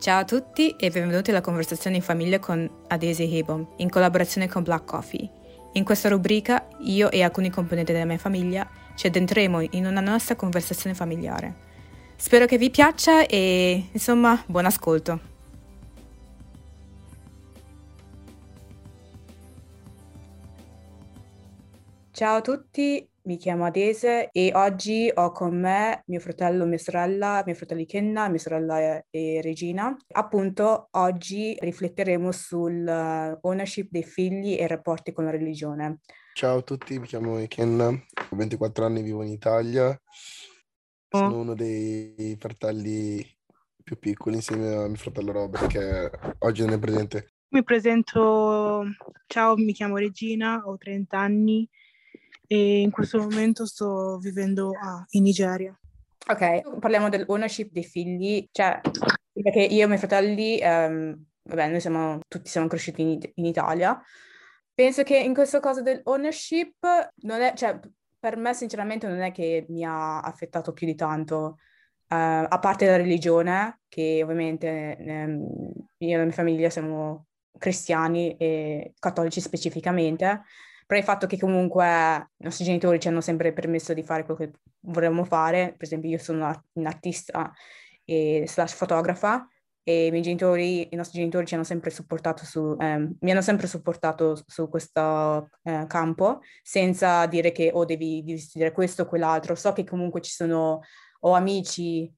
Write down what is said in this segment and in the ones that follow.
Ciao a tutti e benvenuti alla conversazione in famiglia con Adesi Hebom, in collaborazione con Black Coffee. In questa rubrica io e alcuni componenti della mia famiglia ci addentreremo in una nostra conversazione familiare. Spero che vi piaccia e insomma buon ascolto. Ciao a tutti, mi chiamo Adese e oggi ho con me mio fratello, mia sorella, mio fratello Kenna, mia sorella e Regina. Appunto, oggi rifletteremo sul eh, ownership dei figli e i rapporti con la religione. Ciao a tutti, mi chiamo Kenna, ho 24 anni, vivo in Italia. Sono uno dei fratelli più piccoli insieme a mio fratello Robert che oggi non è presente. Mi presento, ciao, mi chiamo Regina, ho 30 anni e in questo momento sto vivendo ah, in Nigeria. Ok, parliamo dell'ownership dei figli, cioè perché io e i miei fratelli, ehm, vabbè, noi siamo, tutti siamo cresciuti in, in, Italia. Penso che in questo caso dell'ownership non è, cioè, per me sinceramente non è che mi ha affettato più di tanto, eh, a parte la religione, che ovviamente ehm, io e la mia famiglia siamo cristiani e cattolici specificamente, però il fatto che comunque i nostri genitori ci hanno sempre permesso di fare quello che vorremmo fare, per esempio io sono un artista e slash fotografa e i miei genitori, i nostri genitori ci hanno sempre supportato su, eh, mi hanno sempre supportato su questo eh, campo senza dire che oh, devi, devi studiare questo o quell'altro. So che comunque ci sono ho amici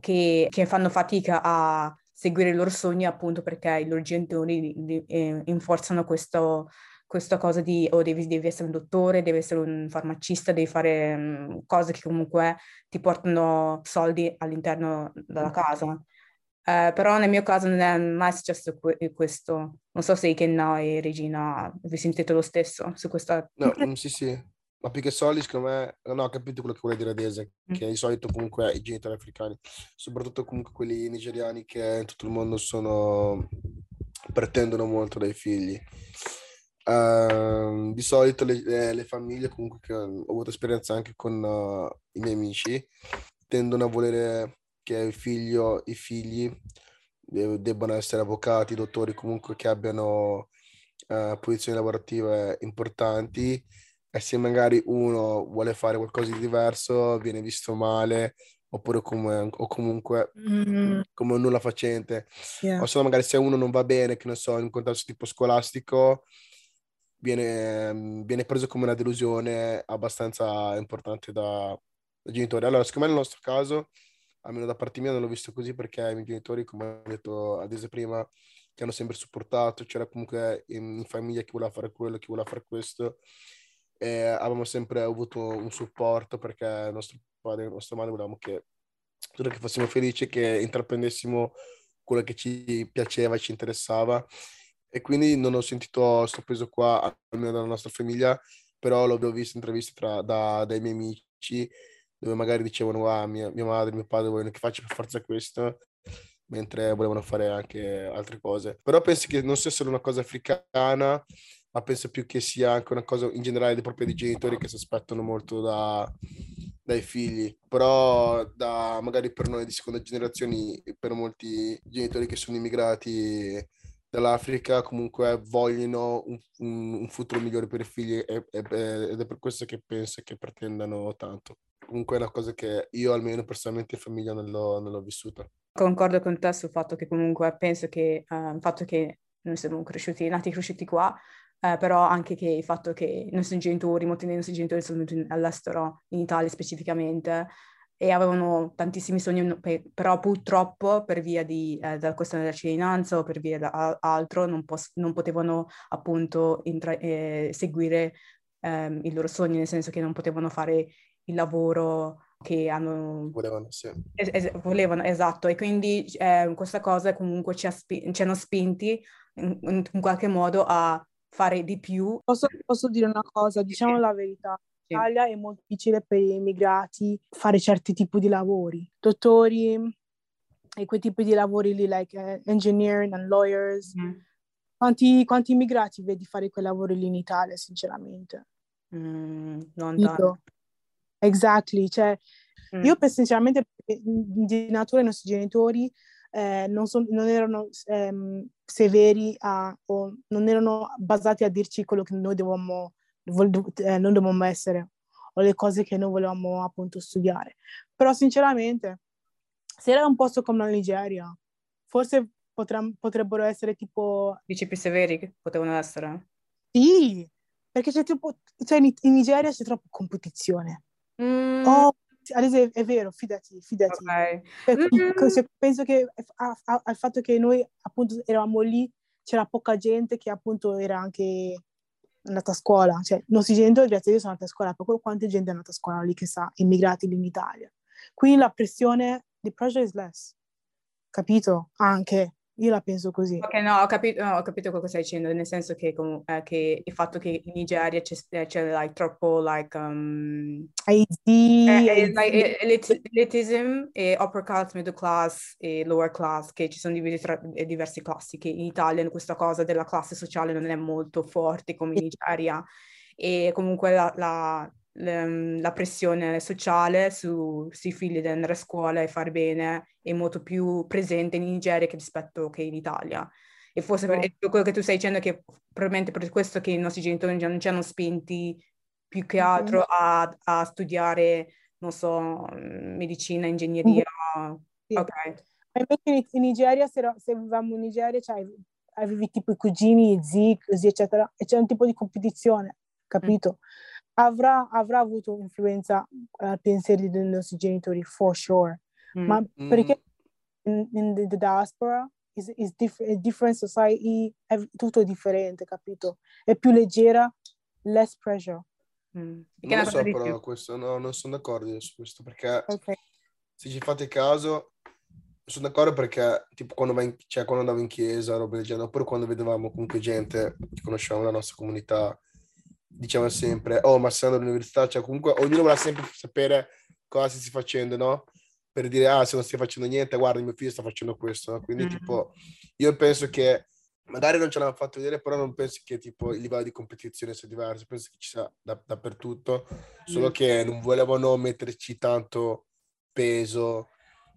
che, che fanno fatica a seguire i loro sogni appunto perché i loro genitori li, li, eh, inforzano questo, questa cosa di o oh, devi, devi, essere un dottore, devi essere un farmacista, devi fare um, cose che comunque ti portano soldi all'interno della casa. Uh, però nel mio caso non è mai successo que- questo. Non so se Kenna e Regina vi sentite lo stesso su questa... No, mm, sì, sì. Ma più che soldi, secondo me, non ho capito quello che vuole dire Adese, mm. che di solito comunque i genitori africani, soprattutto comunque quelli nigeriani che in tutto il mondo sono pretendono molto dai figli. Uh, di solito le, le, le, famiglie, comunque, che ho avuto esperienza anche con uh, i miei amici, tendono a volere che il figlio, i figli debbano essere avvocati, dottori, comunque che abbiano uh, posizioni lavorative importanti e se magari uno vuole fare qualcosa di diverso viene visto male oppure come, o comunque mm. come un nulla facente. Yeah. O se no magari se uno non va bene, che non so, in un contesto tipo scolastico, viene, viene preso come una delusione abbastanza importante da, dai genitori. Allora, secondo me nel nostro caso, almeno da parte mia, non l'ho visto così perché i miei genitori, come ho detto ad esempio prima, ti hanno sempre supportato, c'era comunque in, in famiglia chi voleva fare quello, chi voleva fare questo e avevamo sempre avuto un supporto perché nostro padre e nostra madre volevamo che, che fossimo felici, che intraprendessimo quello che ci piaceva, ci interessava e quindi non ho sentito questo peso qua, almeno dalla nostra famiglia, però l'ho visto interviste tra, da, dai miei amici dove magari dicevano ah, mia, mia madre, mio padre vogliono che faccia per forza questo, mentre volevano fare anche altre cose. Però penso che non sia solo una cosa africana, ma penso più che sia anche una cosa in generale dei genitori che si aspettano molto da, dai figli. Però da, magari per noi di seconda generazione, per molti genitori che sono immigrati dall'Africa comunque vogliono un, un, un, futuro migliore per i figli e, e, ed è per questo che penso che pretendano tanto. Comunque è una cosa che io almeno personalmente in famiglia non l'ho, non l'ho vissuta. Concordo con te sul fatto che comunque penso che uh, il fatto che noi siamo cresciuti, nati e cresciuti qua, uh, però anche che il fatto che i nostri genitori, molti dei nostri genitori sono venuti all'estero, in Italia specificamente, e avevano tantissimi sogni, però purtroppo per via di, eh, della questione della cittadinanza o per via di altro non, pos- non potevano appunto intra- eh, seguire eh, i loro sogni, nel senso che non potevano fare il lavoro che hanno... Volevano, sì. Es- es- volevano, esatto, e quindi eh, questa cosa comunque ci, ha spi- ci hanno spinti in, in, qualche modo a fare di più. Posso, posso dire una cosa, diciamo la verità Italia è molto difficile per gli immigrati fare certi tipi di lavori, dottori e quei tipi di lavori lì, like uh, engineering and lawyers. Mm. Quanti, quanti, immigrati vedi fare quei lavori lì in Italia, sinceramente? Mm, non tanto. Exactly, cioè mm. io per, sinceramente di natura i nostri genitori eh, non, son, non, erano ehm, severi a, o non erano basati a dirci quello che noi dovevamo, eh, non dovevamo essere o le cose che noi volevamo appunto studiare. Però sinceramente, se era un posto come la Nigeria, forse potrem- potrebbero essere tipo... Dici più severi che potevano essere? Sì, perché c'è tipo, cioè in, in Nigeria c'è troppa competizione. Mm. Oh, ad esempio, è vero, fidati, fidati. Okay. Mm. Penso che al fatto che noi appunto eravamo lì, c'era poca gente che appunto era anche andata a scuola, cioè i nostri genitori grazie a Dio sono andati a scuola, però quanta gente è andata a scuola lì che sa, immigrati lì in Italia. Quindi la pressione, the pressure is less, capito? Anche, io la penso così. Ok, no, ho capito, no, ho capito cosa stai dicendo, nel senso che, eh, che, il fatto che in Nigeria c'è, eh, c'è like, troppo like, um, ID, eh, like, elit- elitism e upper class, middle class e lower class, che ci sono divisi tra eh, diverse classi, che in Italia questa cosa della classe sociale non è molto forte come in Nigeria. E comunque la, la la pressione sociale su, sui figli di andare a scuola e fare bene è molto più presente in Nigeria che rispetto che in Italia. E forse per, oh. quello che tu stai dicendo che probabilmente per questo che i nostri genitori non ci hanno spinti più che altro a, a studiare, non so, medicina, ingegneria. Sì. Ok. Invece in Nigeria, se, se vivamo in Nigeria, cioè, avevi tipo i cugini, i zii, così eccetera, e c'è un tipo di competizione, capito? Mm avrà, avrà avuto influenza al uh, pensiero dei nostri genitori, for sure. Mm. Ma perché in, in the, the diaspora is, is diff- a different society, è tutto differente, capito? È più leggera, less pressure. Mm. Non lo so però questo, no, non sono d'accordo su questo, perché okay. se ci fate caso, sono d'accordo perché tipo quando, in, cioè, quando andavo in chiesa, roba del genere, oppure quando vedevamo comunque gente che conoscevamo la nostra comunità, diciamo sempre, oh, ma sei all'università, cioè comunque ognuno vuole sempre sapere cosa si sta facendo, no? Per dire, ah, se non stai facendo niente, guarda, mio figlio sta facendo questo, no? Quindi, mm-hmm. tipo, io penso che magari non ce l'hanno fatto vedere, però non penso che tipo il livello di competizione sia diverso, penso che ci sia da, dappertutto, solo mm. che non volevano metterci tanto peso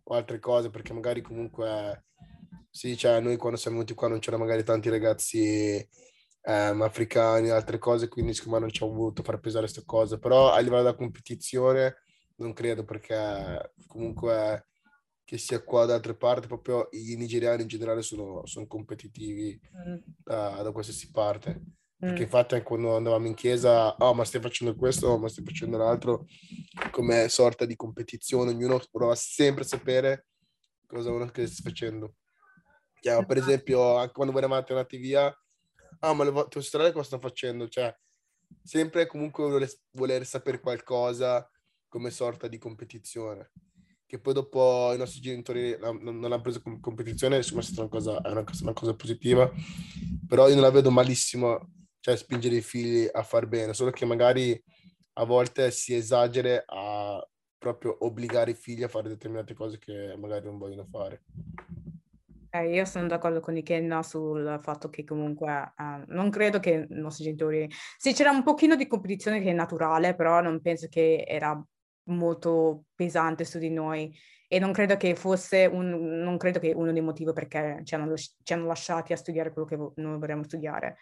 o altre cose, perché magari comunque, sì, cioè noi quando siamo venuti qua non c'erano magari tanti ragazzi ehm, africani e altre cose, quindi secondo me non ci ho voluto far pesare queste cose, però a livello della competizione non credo perché comunque che sia qua da altre parti, proprio i nigeriani in generale sono, sono competitivi mm. da, da qualsiasi parte. Perché mm. infatti anche quando andavamo in chiesa, oh ma stai facendo questo, oh, ma stai facendo l'altro, come sorta di competizione, ognuno prova sempre a sapere cosa uno che stai facendo. Chiaro, per esatto. esempio, anche quando voi eravate andati via, ah, ma le tue sorelle cosa stanno facendo? Cioè, sempre comunque voler, voler sapere qualcosa come sorta di competizione. Che poi dopo i nostri genitori non, non l'hanno preso come competizione, me è una cosa, è una, una cosa positiva, però io non la vedo malissimo, cioè spingere i figli a far bene, solo che magari a volte si esagera a proprio obbligare i figli a fare determinate cose che magari non vogliono fare. Eh, io sono d'accordo con Ikenna sul fatto che comunque eh, non credo che i nostri genitori... Sì, c'era un pochino di competizione che è naturale, però non penso che era molto pesante su di noi e non credo che fosse un, non credo che uno dei motivi perché ci hanno, ci hanno lasciati a studiare quello che noi vorremmo studiare.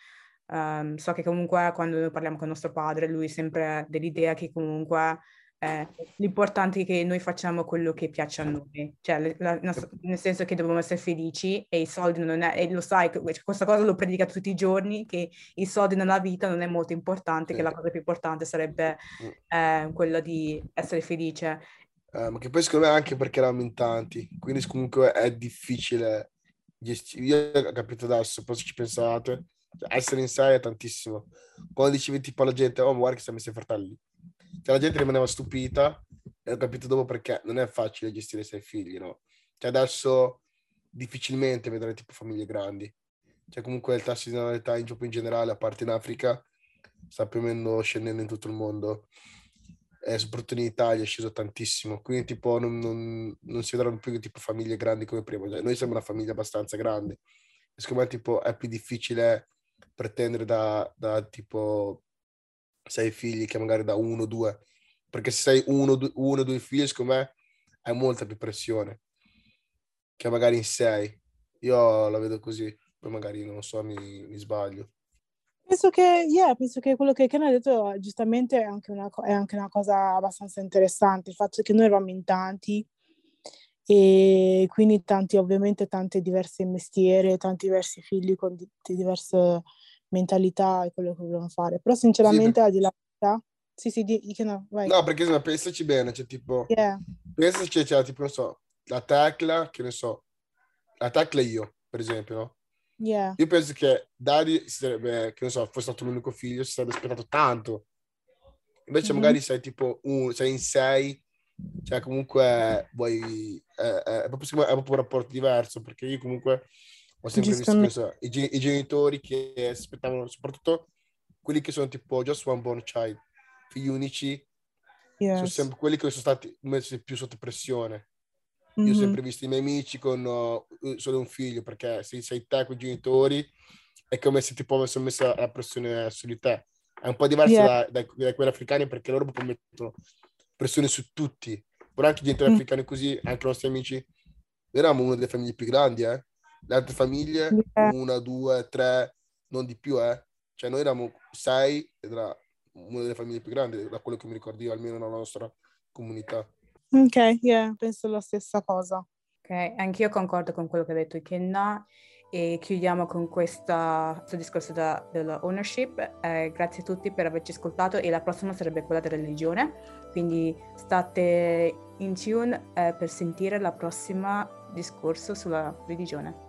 Um, so che comunque quando noi parliamo con nostro padre, lui è sempre dell'idea che comunque eh, l'importante è che noi facciamo quello che piace a noi, cioè la, la, nel senso che dobbiamo essere felici e i soldi non è, e lo sai, questa cosa lo predica tutti i giorni, che i soldi nella vita non è molto importante, che la cosa più importante sarebbe mm. eh, quella di essere felice. Eh, ma che poi secondo me anche perché eravamo in tanti, quindi comunque è difficile gestire, io ho capito adesso, poi se ci pensate, cioè, essere in sé è tantissimo. Quando dicevi tipo alla gente, oh guarda che messi i fratelli, cioè, la gente rimaneva stupita e ho capito dopo perché non è facile gestire sei figli, no? Cioè, adesso difficilmente vedrai tipo famiglie grandi. Cioè, comunque il tasso di natalità in gioco in generale, a parte in Africa, sta più o meno scendendo in tutto il mondo. E soprattutto in Italia è sceso tantissimo. Quindi, tipo, non, non, non si vedranno più tipo famiglie grandi come prima. Cioè, noi siamo una famiglia abbastanza grande. E secondo me, tipo, è più difficile pretendere da, da tipo sei figli che magari da uno o due, perché se sei uno o due figli, secondo me hai molta più pressione. che magari in sei. Io la vedo così, poi magari non so, mi, mi sbaglio. Penso che, yeah, penso che quello che Ken ha detto giustamente è anche, una, è anche una cosa abbastanza interessante, il fatto che noi eravamo in tanti e quindi tanti, ovviamente, tanti diversi mestieri, tanti diversi figli con di, di diverse mentalità e quello che vogliono fare. Però sinceramente, sì, al di là sì, sì, di, di no, vai. No, perché no, pensaci bene, cioè tipo, yeah. pensaci, cioè, tipo, non so, la tecla, che ne so, la tecla io, per esempio, no? Yeah. Io penso che Dari sarebbe, che non so, fosse stato l'unico figlio, si sarebbe aspettato tanto. Invece mm-hmm. magari sei tipo un, sei in sei, cioè comunque vuoi, eh, eh, è, proprio, è proprio un rapporto diverso, perché io comunque ho sempre visto che, so, i, i, genitori che aspettavano, soprattutto quelli che sono tipo just one born child, figli unici, yes. sono sempre quelli che sono stati messi più sotto pressione. Mm-hmm. Io ho mm-hmm. sempre visto i miei amici con uh, solo un figlio, perché se sei te con i genitori è come se tipo avessero messo la pressione su di te. È un po' diverso yeah. da, da, da, quelli africani perché loro proprio mettono pressione su tutti. Però anche i genitori mm. africani così, anche i nostri amici, eravamo una delle famiglie più grandi, eh. Le altre famiglie, yeah. una, due, tre, non di più, eh. Cioè noi eravamo sei ed era una delle famiglie più grandi, da quello che mi ricordo io, almeno nella nostra comunità. Ok, yeah, penso la stessa cosa. Ok, anch'io concordo con quello che ha detto Ikenna e chiudiamo con questa, questo discorso da, della ownership. Eh, grazie a tutti per averci ascoltato e la prossima sarebbe quella della religione, quindi state in tune eh, per sentire la prossima discorso sulla religione.